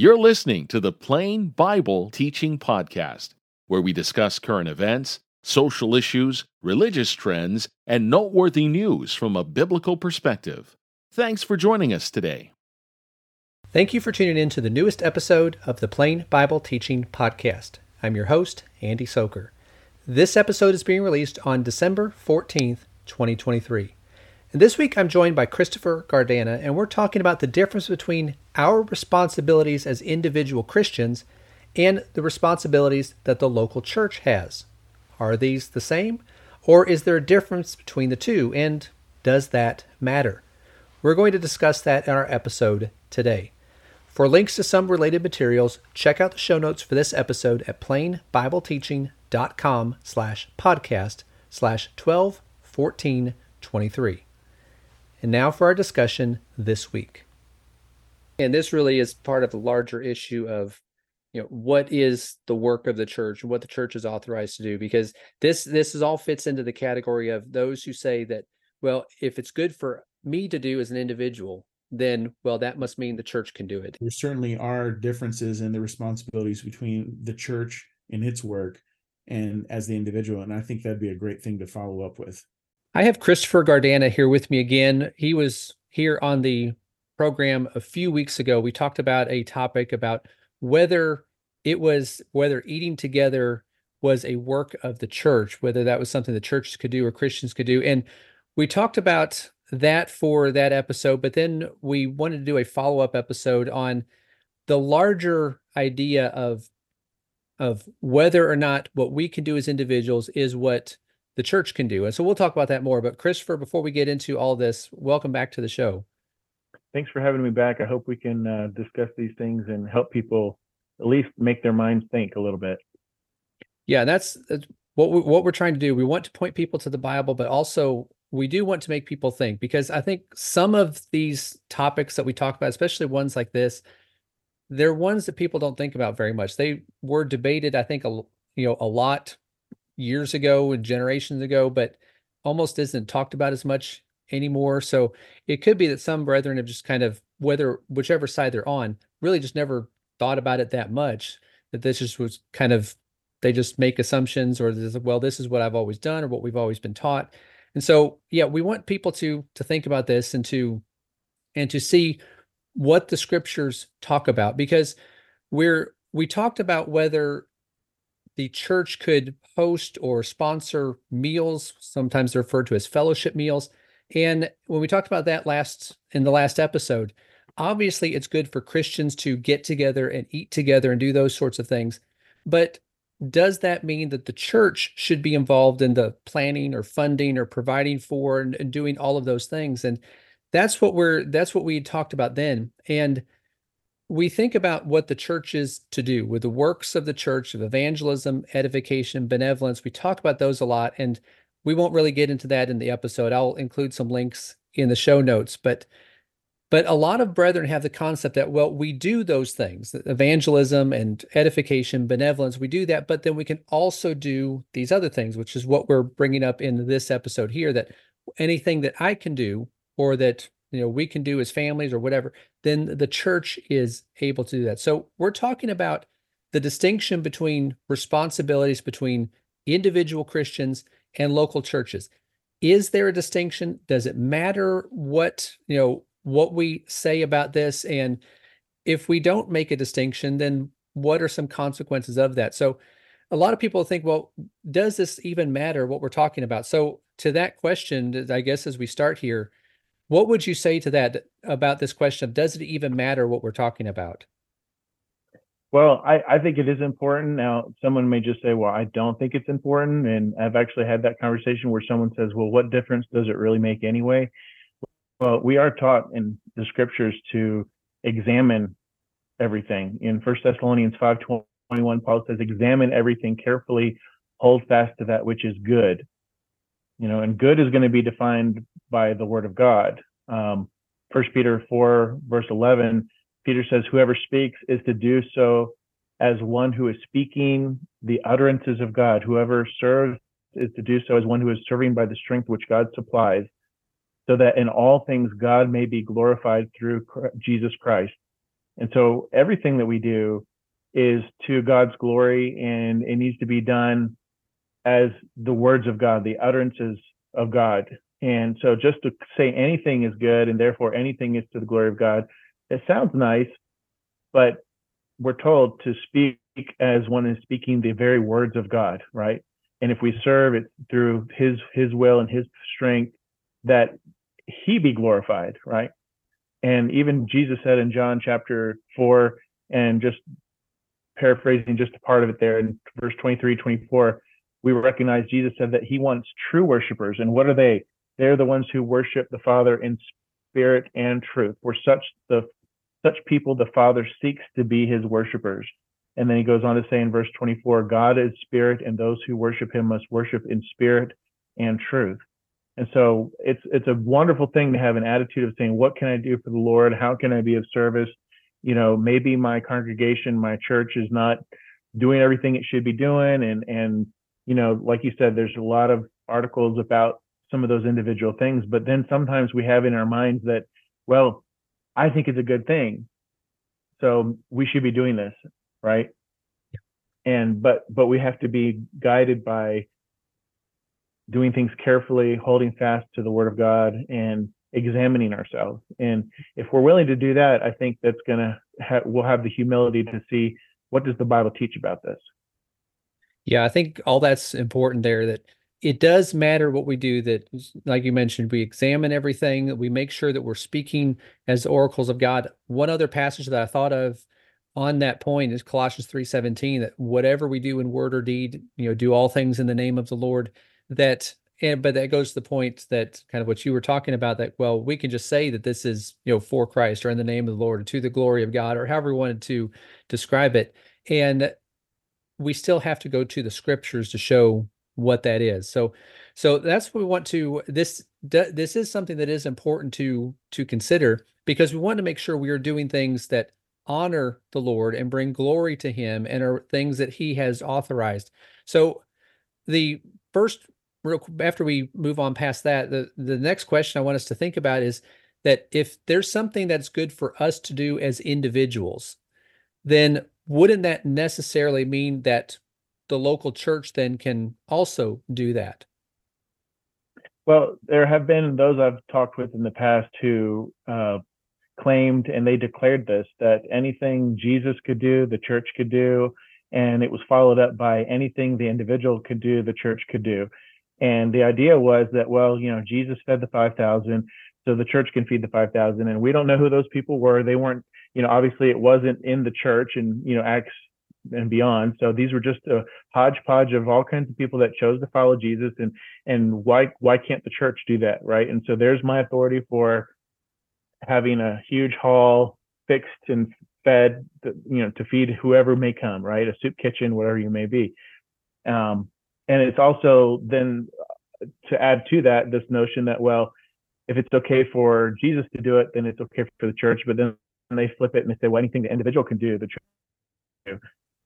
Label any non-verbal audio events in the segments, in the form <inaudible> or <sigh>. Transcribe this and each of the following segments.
You're listening to the Plain Bible Teaching Podcast, where we discuss current events, social issues, religious trends, and noteworthy news from a biblical perspective. Thanks for joining us today. Thank you for tuning in to the newest episode of the Plain Bible Teaching Podcast. I'm your host, Andy Sochor. This episode is being released on December 14th, 2023. And this week I'm joined by Kristofer Gardana, and we're talking about the difference between our responsibilities as individual Christians and the responsibilities that the local church has. Are these the same? Or is there a difference between the two? And does that matter? We're going to discuss that in our episode today. For links to some related materials, check out the show notes for this episode at plainbibleteaching.com slash podcast slash 12 14 23. And now for our discussion this week. And this really is part of the larger issue of you know what is the work of the church and what the church is authorized to do? Because this this is all fits into the category of those who say that well if it's good for me to do as an individual then well that must mean the church can do it. There certainly are differences in the responsibilities between the church and its work and as the individual and i think that'd be a great thing to follow up with I have Kristofer Gardana here with me again. He was here on the program a few weeks ago. We talked about a topic about whether it was whether eating together was a work of the church, whether that was something the churches could do or Christians could do. And we talked about that for that episode, but then we wanted to do a follow-up episode on the larger idea of of whether or not what we can do as individuals is what the church can do. And so we'll talk about that more. But Kristofer, before we get into all this, welcome back to the show. Thanks for having me back. I hope we can uh, discuss these things and help people at least make their minds think a little bit. Yeah, that's, that's what we, what we're trying to do. We want to point people to the Bible, but also we do want to make people think because I think some of these topics that we talk about, especially ones like this, they're ones that people don't think about very much. They were debated, I think, a you know, a lot years ago and generations ago, but almost isn't talked about as much anymore. So it could be that some brethren have just kind of, whether whichever side they're on, really just never thought about it that much. That this just was kind of they just make assumptions or this, well, this is what I've always done or what we've always been taught. And so, yeah, we want people to to think about this and to and to see what the scriptures talk about because we're we talked about whether the church could host or sponsor meals. Sometimes referred to as fellowship meals. And when we talked about that last in the last episode, obviously it's good for Christians to get together and eat together and do those sorts of things. But does that mean that the church should be involved in the planning or funding or providing for and, and doing all of those things? And that's what we're that's what we talked about then. And we think about what the church is to do with the works of the church of evangelism, edification, benevolence. We talk about those a lot, and we won't really get into that in the episode. I'll include some links in the show notes, but but a lot of brethren have the concept that well, we do those things, evangelism and edification, benevolence. We do that, but then we can also do these other things, which is what we're bringing up in this episode here. That anything that I can do or that you know we can do as families or whatever then the church is able to do that. So we're talking about the distinction between responsibilities between individual christians and local churches. Is there a distinction? Does it matter what you know what we say about this? And if we don't make a distinction then what are some consequences of that? So a lot of people think well does this even matter what we're talking about? So to that question i guess as we start here what would you say to that about this question of does it even matter what we're talking about? Well, I, I think it is important. Now, someone may just say, well, I don't think it's important. And I've actually had that conversation where someone says, well, what difference does it really make anyway? Well, we are taught in the scriptures to examine everything. In First Thessalonians 5 21, Paul says, examine everything carefully, hold fast to that which is good you know, and good is going to be defined by the word of God. Um, First Peter 4, verse 11, Peter says, Whoever speaks is to do so as one who is speaking the utterances of God. Whoever serves is to do so as one who is serving by the strength which God supplies, so that in all things God may be glorified through Jesus Christ. And so everything that we do is to God's glory and it needs to be done as the words of God, the utterances of God. And so just to say anything is good and therefore anything is to the glory of God, it sounds nice, but we're told to speak as one is speaking the very words of God, right? And if we serve it through his his will and his strength, that he be glorified, right? And even Jesus said in John chapter four, and just paraphrasing just a part of it there in verse 23, 24, we recognize Jesus said that he wants true worshipers. And what are they? They're the ones who worship the Father in spirit and truth. For such the such people the Father seeks to be his worshipers. And then he goes on to say in verse 24, God is spirit, and those who worship him must worship in spirit and truth. And so it's it's a wonderful thing to have an attitude of saying, what can I do for the Lord? How can I be of service? You know, maybe my congregation, my church is not doing everything it should be doing. And and you know, like you said, there's a lot of articles about some of those individual things, but then sometimes we have in our minds that, well, I think it's a good thing. So we should be doing this, right? And but but we have to be guided by doing things carefully, holding fast to the word of God and examining ourselves. And if we're willing to do that, I think that's going to ha- we'll have the humility to see what does the Bible teach about this. Yeah, I think all that's important there that it does matter what we do that like you mentioned we examine everything we make sure that we're speaking as oracles of god. One other passage that i thought of on that point is colossians 3.17 that whatever we do in word or deed you know do all things in the name of the lord that and but that goes to the point that kind of what you were talking about that well we can just say that this is you know for christ or in the name of the lord or to the glory of god or however we wanted to describe it. And we still have to go to the scriptures to show what that is. So so that's what we want to this this is something that is important to to consider because we want to make sure we are doing things that honor the Lord and bring glory to him and are things that he has authorized. So the first real after we move on past that the the next question I want us to think about is that if there's something that's good for us to do as individuals then wouldn't that necessarily mean that the local church then can also do that? Well, there have been those I've talked with in the past who uh, claimed and they declared this that anything Jesus could do, the church could do, and it was followed up by anything the individual could do, the church could do. And the idea was that, well, you know, Jesus fed the 5,000, so the church can feed the 5,000. And we don't know who those people were. They weren't, you know, obviously it wasn't in the church and, you know, Acts and beyond. So these were just a hodgepodge of all kinds of people that chose to follow Jesus. And and why why can't the church do that, right? And so there's my authority for having a huge hall fixed and fed, you know, to feed whoever may come, right? A soup kitchen, whatever you may be. Um, and it's also then to add to that this notion that well, if it's okay for Jesus to do it, then it's okay for the church. But then they flip it and they say, well, anything the individual can do, the church can do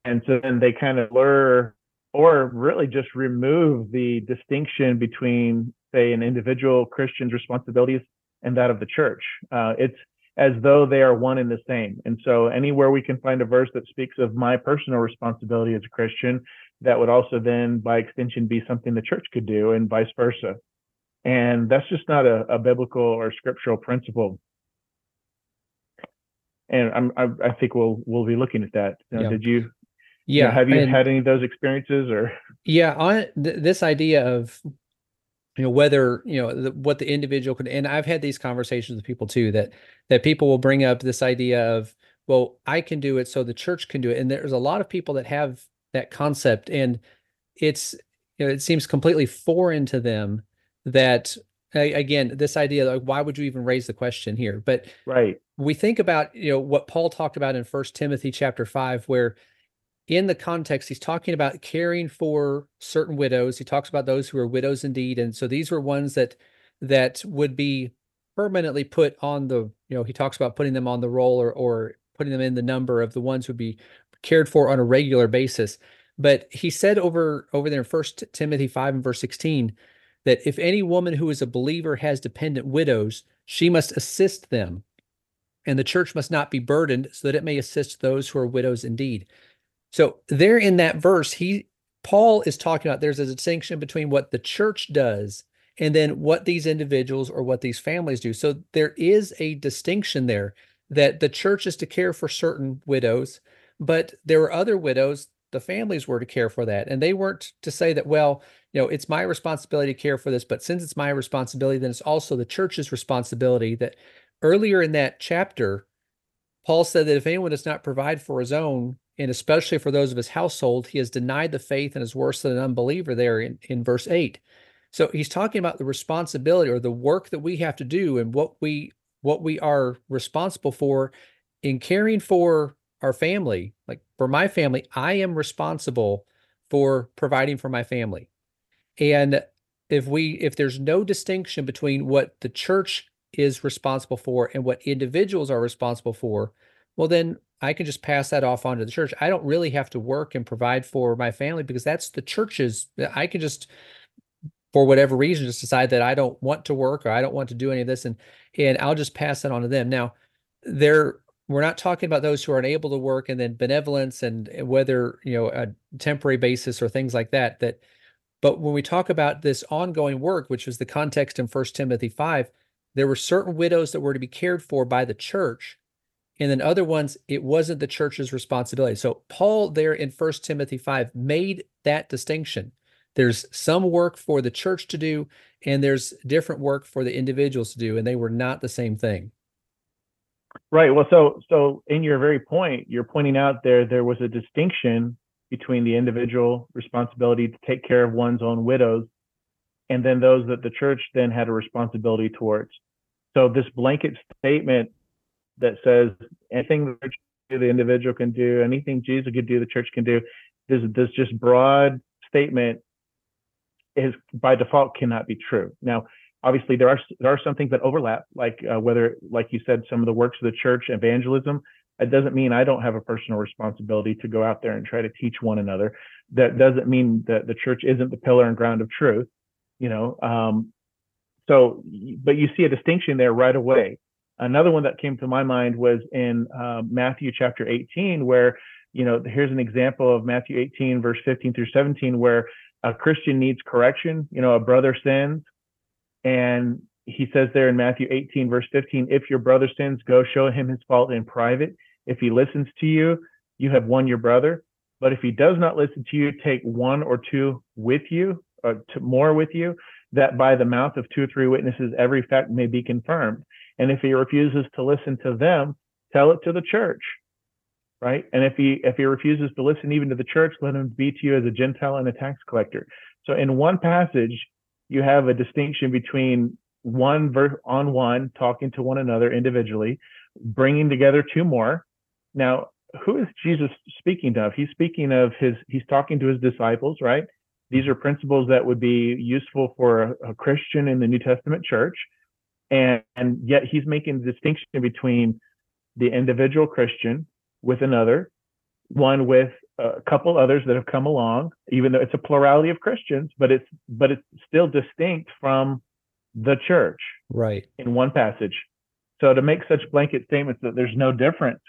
and so then they kind of blur or really just remove the distinction between say an individual christian's responsibilities and that of the church. Uh, it's as though they are one and the same. And so anywhere we can find a verse that speaks of my personal responsibility as a christian that would also then by extension be something the church could do and vice versa. And that's just not a, a biblical or scriptural principle and I'm, I, I think we'll we'll be looking at that. Yeah. Did you yeah. have you and, had any of those experiences or? Yeah. On th- this idea of, you know, whether, you know, the, what the individual could, and I've had these conversations with people too, that, that people will bring up this idea of, well, I can do it. So the church can do it. And there's a lot of people that have that concept and it's, you know, it seems completely foreign to them that again this idea like why would you even raise the question here but right we think about you know what paul talked about in first timothy chapter 5 where in the context, he's talking about caring for certain widows. He talks about those who are widows indeed, and so these were ones that that would be permanently put on the. You know, he talks about putting them on the roll or or putting them in the number of the ones who'd be cared for on a regular basis. But he said over over there in First Timothy five and verse sixteen that if any woman who is a believer has dependent widows, she must assist them and the church must not be burdened so that it may assist those who are widows indeed. So there in that verse, he Paul is talking about there's a distinction between what the church does and then what these individuals or what these families do. So there is a distinction there that the church is to care for certain widows, but there were other widows, the families were to care for that. And they weren't to say that, well, you know, it's my responsibility to care for this, but since it's my responsibility, then it's also the church's responsibility that earlier in that chapter, Paul said that if anyone does not provide for his own, and especially for those of his household, he has denied the faith and is worse than an unbeliever there in, in verse 8. So he's talking about the responsibility or the work that we have to do and what we what we are responsible for in caring for our family. Like for my family, I am responsible for providing for my family. And if we if there's no distinction between what the church is responsible for and what individuals are responsible for, well then I can just pass that off onto the church. I don't really have to work and provide for my family because that's the church's. Uh, I can just, for whatever reason, just decide that I don't want to work or I don't want to do any of this, and and I'll just pass that on to them. Now, there we're not talking about those who are unable to work and then benevolence and whether you know a temporary basis or things like that. That, but when we talk about this ongoing work, which was the context in First Timothy five, there were certain widows that were to be cared for by the church and then other ones it wasn't the church's responsibility. So paul there in First timothy 5 made that distinction. There's some work for the church to do and there's different work for the individuals to do and they were not the same thing. Right. Well so so in your very point you're pointing out there there was a distinction between the individual responsibility to take care of one's own widows and then those that the church then had a responsibility towards so this blanket statement that says anything the individual can do, anything Jesus could do, the church can do. This this just broad statement is by default cannot be true. Now, obviously, there are there are some things that overlap, like uh, whether, like you said, some of the works of the church, evangelism. It doesn't mean I don't have a personal responsibility to go out there and try to teach one another. That doesn't mean that the church isn't the pillar and ground of truth. You know, um, so but you see a distinction there right away Another one that came to my mind was in uh, Matthew chapter 18, where, you know, here's an example of Matthew 18, verse 15 through 17, where a Christian needs correction. You know, a brother sins. And he says there in Matthew 18, verse 15, if your brother sins, go show him his fault in private. If he listens to you, you have won your brother. But if he does not listen to you, take one or two with you, Uh, or more with you, that by the mouth of two or three witnesses every fact may be confirmed. And if he refuses to listen to them, tell it to the church. Right. And if he if he refuses to listen even to the church, let him be to you as a Gentile and a tax collector. So in one passage, you have a distinction between one verse on one talking to one another individually, bringing together two more. Now, who is Jesus speaking of? He's speaking of his, he's talking to his disciples, right? These are principles that would be useful for a, a Christian in the New Testament church and, and yet he's making the distinction between the individual Christian with another, one with a couple others that have come along, even though it's a plurality of Christians, but it's but it's still distinct from the church, right? In one passage. So to make such blanket statements that there's no difference,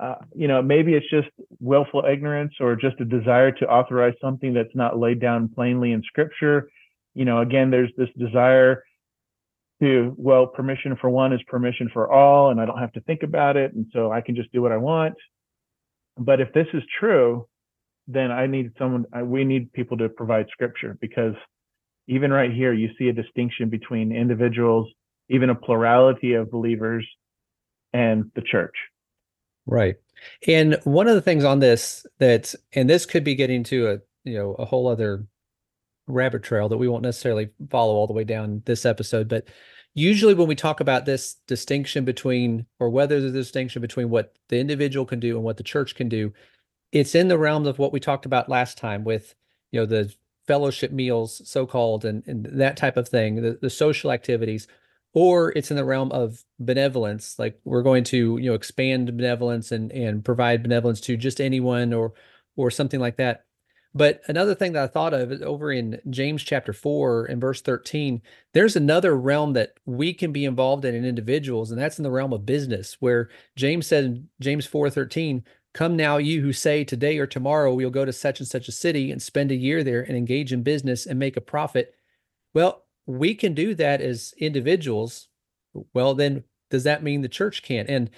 uh, you know, maybe it's just willful ignorance or just a desire to authorize something that's not laid down plainly in Scripture. You know, again, there's this desire to well permission for one is permission for all and i don't have to think about it and so i can just do what i want but if this is true then i need someone we need people to provide scripture because even right here you see a distinction between individuals even a plurality of believers and the church right. And one of the things on this that and this could be getting to a you know a whole other rabbit trail that we won't necessarily follow all the way down this episode, but usually when we talk about this distinction between or whether there's a distinction between what the individual can do and what the church can do, it's in the realm of what we talked about last time with you know the fellowship meals so-called and, and that type of thing the, the social activities or it's in the realm of benevolence like we're going to you know expand benevolence and and provide benevolence to just anyone or or something like that But another thing that I thought of is over in James chapter 4 and verse 13, there's another realm that we can be involved in in individuals, and that's in the realm of business, where James said in James 4 13, Come now, you who say today or tomorrow we'll go to such and such a city and spend a year there and engage in business and make a profit. Well, we can do that as individuals. Well, then does that mean the church can't? And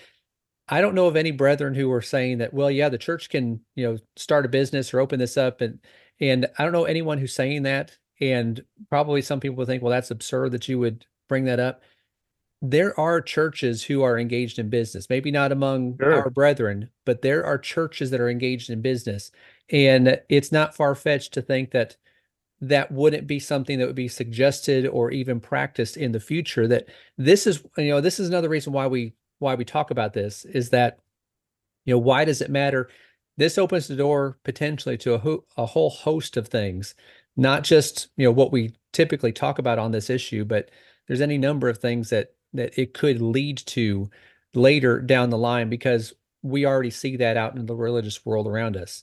I don't know of any brethren who are saying that, well, yeah, the church can, you know, start a business or open this up. And and I don't know anyone who's saying that. And probably some people would think, well, that's absurd that you would bring that up there are churches who are engaged in business, maybe not among sure. our brethren, but there are churches that are engaged in business. And it's not far fetched to think that that wouldn't be something that would be suggested or even practiced in the future. That this is, you know, this is another reason why we why we talk about this is that, you know, why does it matter? This opens the door potentially to a, ho- a whole host of things, not just you know what we typically talk about on this issue, but there's any number of things that that it could lead to later down the line because we already see that out in the religious world around us.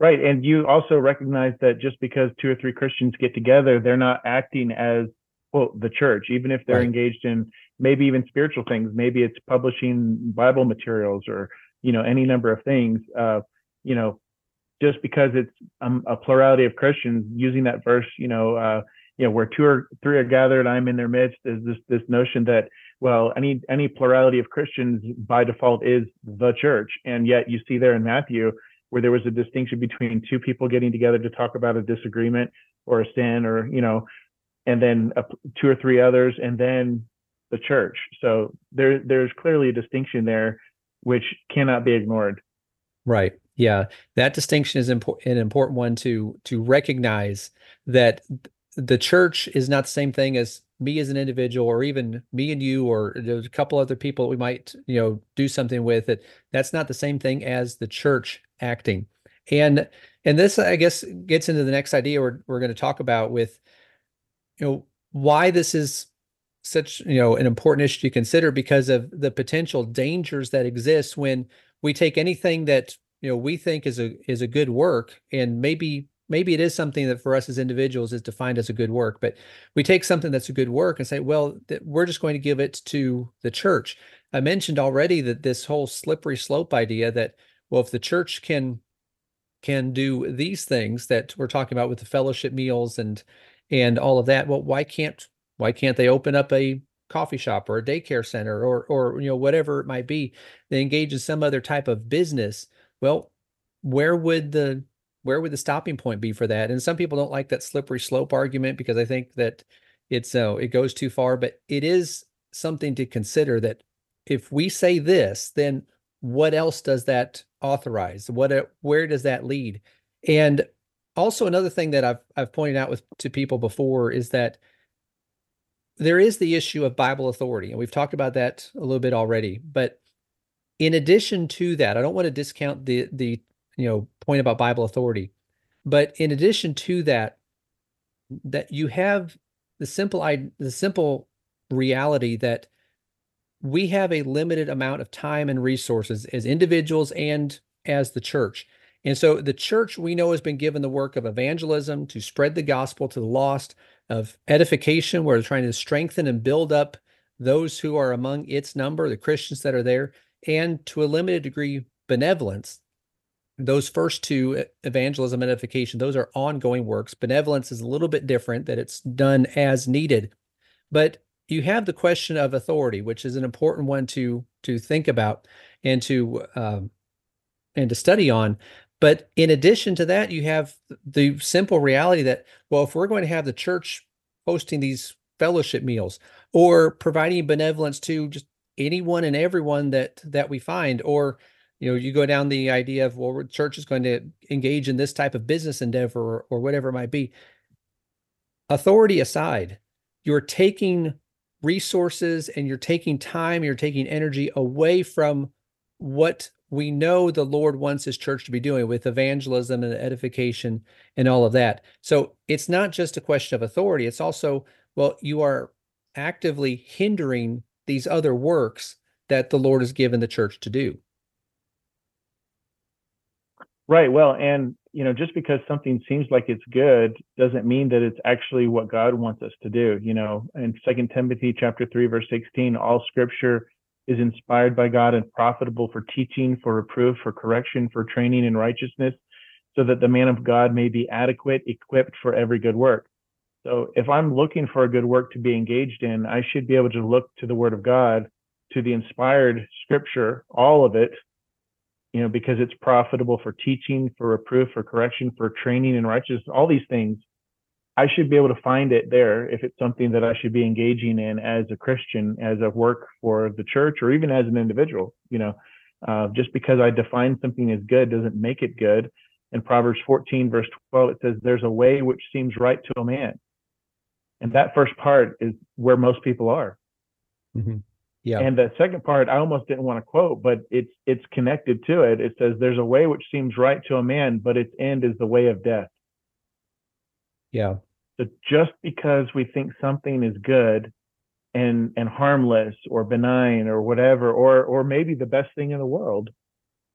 Right. And you also recognize that just because two or three Christians get together, they're not acting as well the church, even if they're right. engaged in maybe even spiritual things. Maybe it's publishing Bible materials or, you know, any number of things. Uh, you know, just because it's um, a plurality of Christians using that verse, you know, uh, you know where two or three are gathered i'm in their midst is this this notion that well any any plurality of christians by default is the church and yet you see there in matthew where there was a distinction between two people getting together to talk about a disagreement or a sin or you know and then a, two or three others and then the church. So there there's clearly a distinction there which cannot be ignored. Right. Yeah. That distinction is an important one to to recognize that the church is not the same thing as me as an individual or even me and you or a couple other people we might you know do something with it. That's not the same thing as the church acting. And and this i guess gets into the next idea we're, we're going to talk about with you know why this is such you know an important issue to consider because of the potential dangers that exist when we take anything that you know we think is a is a good work. And maybe maybe it is something that for us as individuals is defined as a good work but we take something that's a good work and say well we're just going to give it to the church. I mentioned already that this whole slippery slope idea that well if the church can can do these things that we're talking about with the fellowship meals and and all of that well why can't why can't they open up a coffee shop or a daycare center or or you know whatever it might be they engage in some other type of business well where would the where would the stopping point be for that? And some people don't like that slippery slope argument because I think that it's uh, it goes too far, but it is something to consider that if we say this, then what else does that authorize? What where does that lead? And also another thing that I've I've pointed out with to people before is that there is the issue of Bible authority, and we've talked about that a little bit already. But in addition to that, I don't want to discount the the you know point about bible authority but in addition to that that you have the simple the simple reality that we have a limited amount of time and resources as individuals and as the church. And so the church we know has been given the work of evangelism to spread the gospel to the lost of edification where they're trying to strengthen and build up those who are among its number the christians that are there and to a limited degree benevolence. Those first two evangelism and edification those are ongoing works. Benevolence is a little bit different that it's done as needed. But you have the question of authority which is an important one to to think about and to um, and to study on. But in addition to that you have the simple reality that well if we're going to have the church hosting these fellowship meals or providing benevolence to just anyone and everyone that that we find or you know you go down the idea of well church is going to engage in this type of business endeavor or, or whatever it might be. Authority aside you're taking resources and you're taking time you're taking energy away from what we know the lord wants his church to be doing with evangelism and edification and all of that. So it's not just a question of authority. It's also well you are actively hindering these other works that the lord has given the church to do. Right. Well, and you know, just because something seems like it's good doesn't mean that it's actually what God wants us to do. You know, in Second Timothy chapter three, verse sixteen, all scripture is inspired by God and profitable for teaching, for reproof, for correction, for training in righteousness, so that the man of God may be adequate, equipped for every good work. So if I'm looking for a good work to be engaged in, I should be able to look to the word of God, to the inspired scripture, all of it, you know, because it's profitable for teaching, for reproof, for correction, for training in righteousness, all these things. I should be able to find it there if it's something that I should be engaging in as a Christian, as a work for the church, or even as an individual. You know, uh, just because I define something as good doesn't make it good. In Proverbs 14, verse 12, it says, There's a way which seems right to a man. And that first part is where most people are. Mm-hmm. Yeah. And the second part, I almost didn't want to quote, but it's it's connected to it. It says, "There's a way which seems right to a man, but its end is the way of death." Yeah. So just because we think something is good and and harmless or benign or whatever, or or maybe the best thing in the world,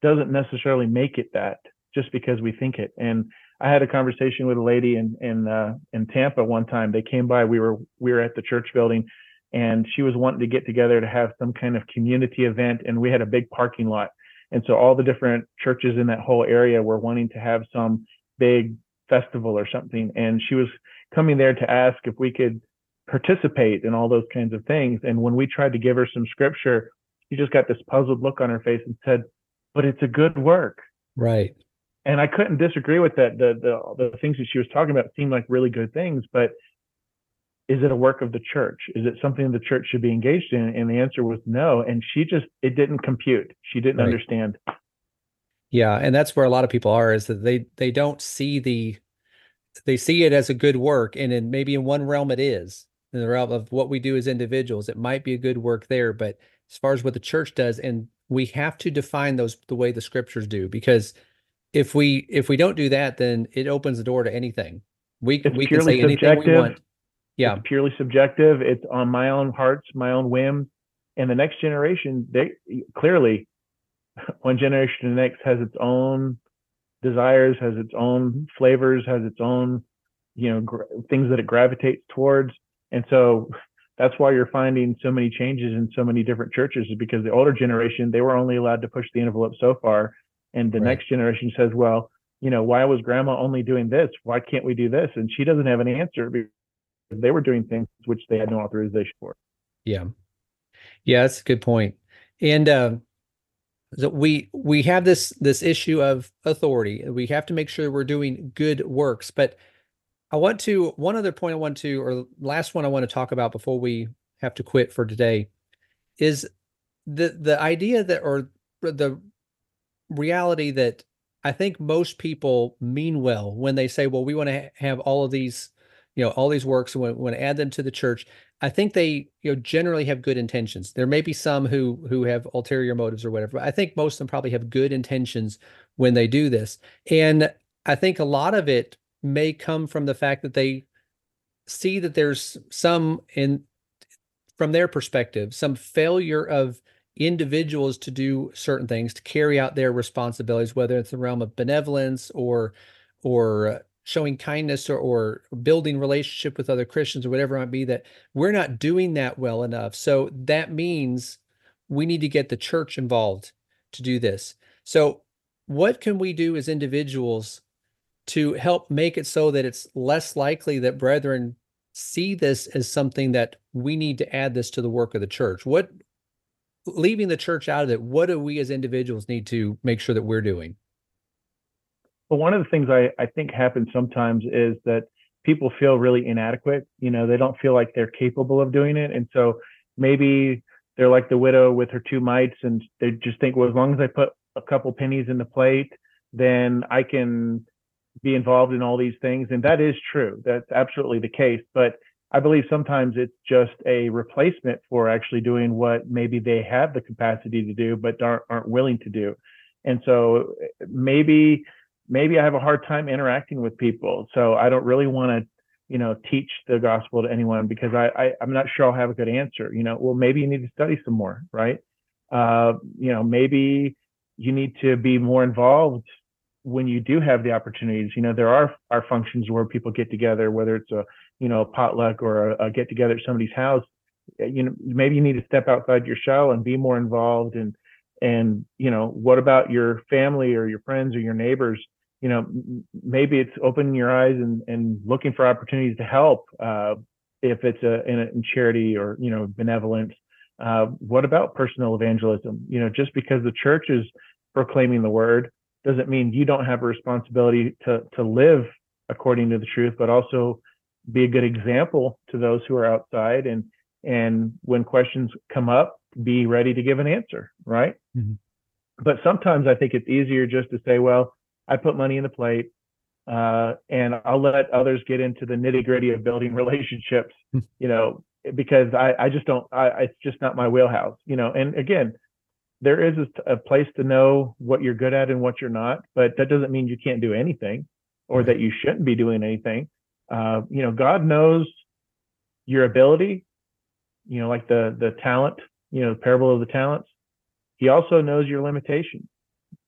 doesn't necessarily make it that. Just because we think it. And I had a conversation with a lady in in uh, in Tampa one time. They came by. We were we were at the church building, and she was wanting to get together to have some kind of community event. And we had a big parking lot, and so all the different churches in that whole area were wanting to have some big festival or something. And she was coming there to ask if we could participate in all those kinds of things. And when we tried to give her some scripture, she just got this puzzled look on her face and said, "But it's a good work." Right. And I couldn't disagree with that. The the the things that she was talking about seemed like really good things, but is it a work of the church? Is it something the church should be engaged in? And the answer was no. And she just it didn't compute. She didn't right. understand. Yeah, and that's where a lot of people are is that they they don't see the they see it as a good work, and in maybe in one realm it is in the realm of what we do as individuals. It might be a good work there, but as far as what the church does, and we have to define those the way the scriptures do, because if we if we don't do that, then it opens the door to anything. We it's we can say subjective. anything we want. Yeah, it's purely subjective. It's on my own hearts, my own whims, and the next generation. They clearly, <laughs> one generation to the next has its own desires, has its own flavors, has its own, you know, gra- things that it gravitates towards. And so <laughs> that's why you're finding so many changes in so many different churches is because the older generation, they were only allowed to push the envelope so far. And the right. next generation says, well, you know, why was grandma only doing this? Why can't we do this? And she doesn't have an answer they were doing things which they had no authorization for. Yeah. Yeah, that's a good point. And uh, so we we have this this issue of authority. We have to make sure we're doing good works. But I want to one other point I want to or last one I want to talk about before we have to quit for today is the the idea that or the reality that I think most people mean well when they say, well, we want to ha- have all of these, you know, all these works want to add them to the church. I think they, you know, generally have good intentions. There may be some who who have ulterior motives or whatever. But I think most of them probably have good intentions when they do this. And I think a lot of it may come from the fact that they see that there's some in from their perspective, some failure of individuals to do certain things to carry out their responsibilities, whether it's the realm of benevolence or or showing kindness or, or building relationship with other Christians or whatever it might be, that we're not doing that well enough. So that means we need to get the church involved to do this. So what can we do as individuals to help make it so that it's less likely that brethren see this as something that we need to add this to the work of the church? What leaving the church out of it, what do we as individuals need to make sure that we're doing? Well, one of the things I, I think happens sometimes is that people feel really inadequate. You know, they don't feel like they're capable of doing it. And so maybe they're like the widow with her two mites and they just think, well, as long as I put a couple pennies in the plate, then I can be involved in all these things. And that is true. That's absolutely the case. But I believe sometimes it's just a replacement for actually doing what maybe they have the capacity to do, but aren't, aren't willing to do. And so eh, maybe maybe I have a hard time interacting with people. So I don't really want to, you know, teach the gospel to anyone because I, I am not sure I'll have a good answer. You know, well maybe you need to study some more, right? Uh, you know, maybe you need to be more involved when you do have the opportunities, you know, there are are functions where people get together, whether it's a you know a potluck or a, a get together at somebody's house. Eh, you know, maybe you need to step outside your shell and be more involved. And and you know, what about your family or your friends or your neighbors? You know, maybe it's opening your eyes and and looking for opportunities to help. Uh, if it's a in, a, in charity or you know benevolence. Uh, what about personal evangelism? You know, just because the church is proclaiming the word doesn't mean you don't have a responsibility to to live according to the truth, but also be a good example to those who are outside and and when questions come up, be ready to give an answer, right? Mm-hmm. But sometimes I think it's easier just to say, well, I put money in the plate, uh, and I'll let others get into the nitty gritty of building <laughs> relationships, you know, because I, I just don't, I, it's just not my wheelhouse, you know. And again, there is a, a, place to know what you're good at and what you're not, but that doesn't mean you can't do anything or that you shouldn't be doing anything. Uh, you know, God knows your ability, you know, like the the talent, you know, the parable of the talents. He also knows your limitations.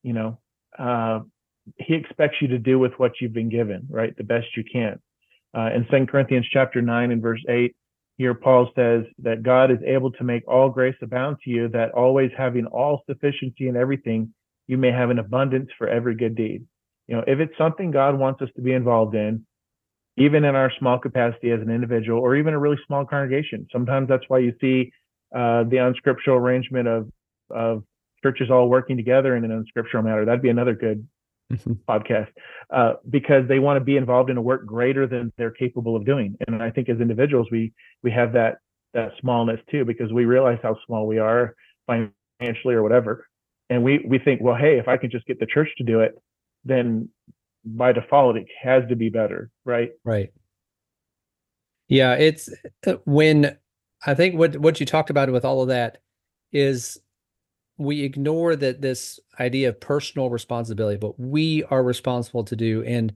You know, uh, he expects you to do with what you've been given, right, the best you can. Uh, in Second Corinthians chapter nine and verse eight, here, Paul says that God is able to make all grace abound to you, that always having all sufficiency in everything, you may have an abundance for every good deed. You know, if it's something God wants us to be involved in, even in our small capacity as an individual or even a really small congregation, sometimes that's why you see uh, the unscriptural arrangement of of churches all working together in an unscriptural matter. That'd be another good mm-hmm. podcast uh, because they want to be involved in a work greater than they're capable of doing. And I think as individuals, we we have that that smallness too because we realize how small we are financially or whatever, and we we think, well, hey, if I can just get the church to do it, then by default it has to be better, right? Right. Yeah, it's uh, when I think what what you talked about with all of that is we ignore that this idea of personal responsibility, but we are responsible to do. And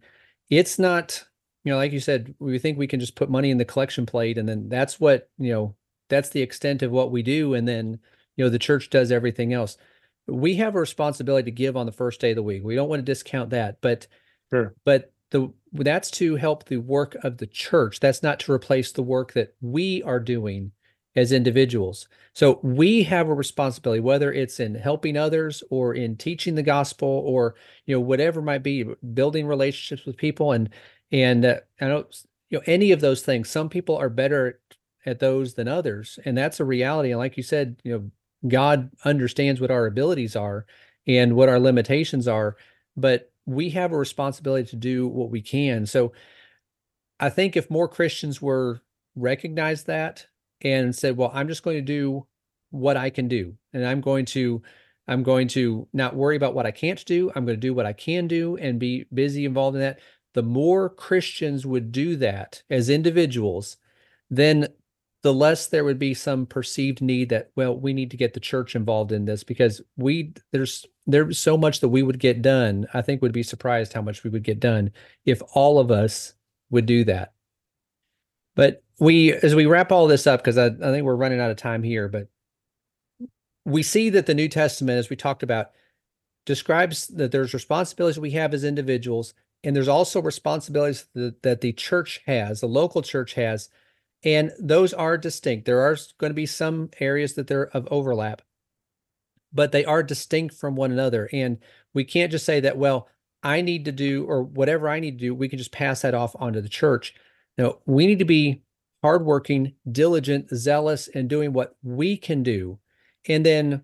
it's not, you know, like you said, we think we can just put money in the collection plate and then that's what, you know, that's the extent of what we do. And then, you know, the church does everything else. We have a responsibility to give on the first day of the week. We don't want to discount that, but sure. but the that's to help the work of the church. That's not to replace the work that we are doing as individuals. So we have a responsibility, whether it's in helping others or in teaching the gospel or you know whatever might be, building relationships with people, and and uh, I know you know any of those things. Some people are better at those than others, and that's a reality. And like you said, you know, God understands what our abilities are and what our limitations are, but we have a responsibility to do what we can. So I think if more Christians were recognize that and said, well, I'm just going to do what I can do. And I'm going to, I'm going to not worry about what I can't do. I'm going to do what I can do and be busy involved in that. The more Christians would do that as individuals, then the less there would be some perceived need that, well, we need to get the church involved in this because we, there's, there's so much that we would get done. I think would be surprised how much we would get done if all of us would do that. But we as we wrap all this up because I, I think we're running out of time here but we see that the new testament as we talked about describes that there's responsibilities we have as individuals and there's also responsibilities that, that the church has the local church has and those are distinct. There are going to be some areas that they're of overlap but they are distinct from one another and we can't just say that well i need to do or whatever i need to do we can just pass that off onto the church. No we need to be hardworking, diligent, zealous, and doing what we can do, and then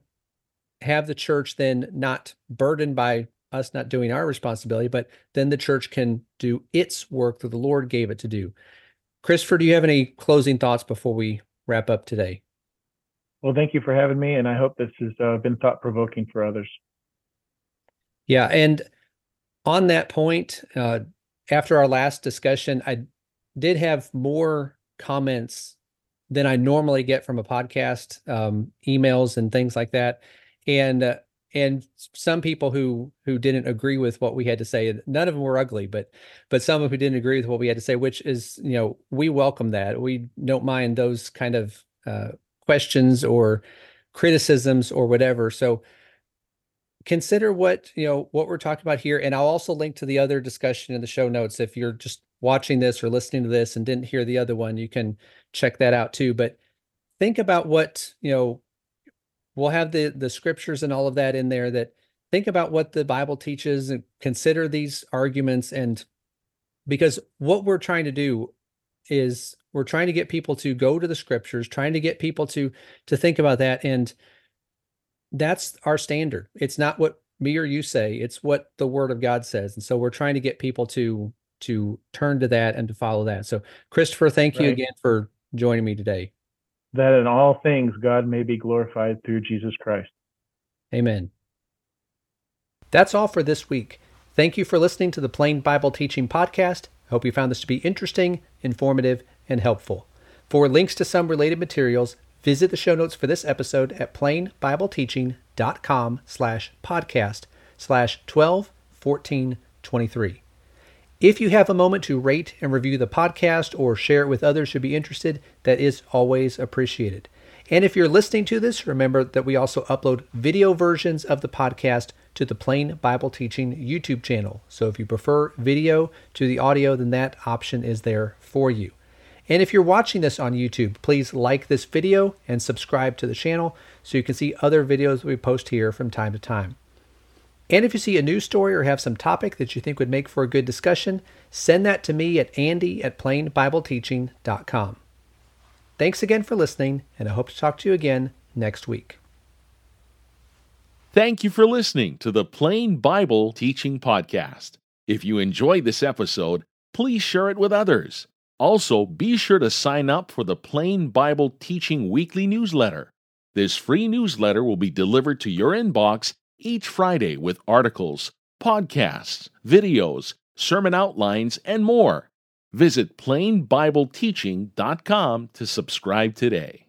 have the church then not burdened by us not doing our responsibility, but then the church can do its work that the Lord gave it to do. Kristofer, do you have any closing thoughts before we wrap up today? Well, thank you for having me, and I hope this has uh, been thought provoking for others. Yeah, and on that point, uh, after our last discussion, I did have more comments than I normally get from a podcast, um, emails and things like that, and uh, and some people who who didn't agree with what we had to say. None of them were ugly, but but some of who didn't agree with what we had to say, which is you know we welcome that. We don't mind those kind of uh, questions or criticisms or whatever. So consider what you know what we're talking about here and i'll also link to the other discussion in the show notes if you're just watching this or listening to this and didn't hear the other one you can check that out too. But think about what you know we'll have the the scriptures and all of that in there that think about what the bible teaches and consider these arguments. And because what we're trying to do is we're trying to get people to go to the scriptures trying to get people to to think about that. And that's our standard. It's not what me or you say. It's what the word of god says. And so we're trying to get people to to turn to that and to follow that so Kristofer thank you Right. again for joining me today That in all things God may be glorified through Jesus Christ. Amen. That's all for this week. Thank you for listening to the Plain Bible Teaching Podcast. I hope you found this to be interesting, informative, and helpful. For links to some related materials, visit the show notes for this episode at plainbibleteaching.com slash podcast slash 12 14 23. If you have a moment to rate and review the podcast or share it with others who'd be interested, that is always appreciated. And if you're listening to this, remember that we also upload video versions of the podcast to the Plain Bible Teaching YouTube channel. So if you prefer video to the audio, then that option is there for you. And if you're watching this on YouTube, please like this video and subscribe to the channel so you can see other videos we post here from time to time. And if you see a news story or have some topic that you think would make for a good discussion, send that to me at andy at plainbibleteaching.com. Thanks again for listening, and I hope to talk to you again next week. Thank you for listening to the Plain Bible Teaching Podcast. If you enjoyed this episode, please share it with others. Also, be sure to sign up for the Plain Bible Teaching Weekly newsletter. This free newsletter will be delivered to your inbox each Friday with articles, podcasts, videos, sermon outlines, and more. Visit plainbibleteaching.com to subscribe today.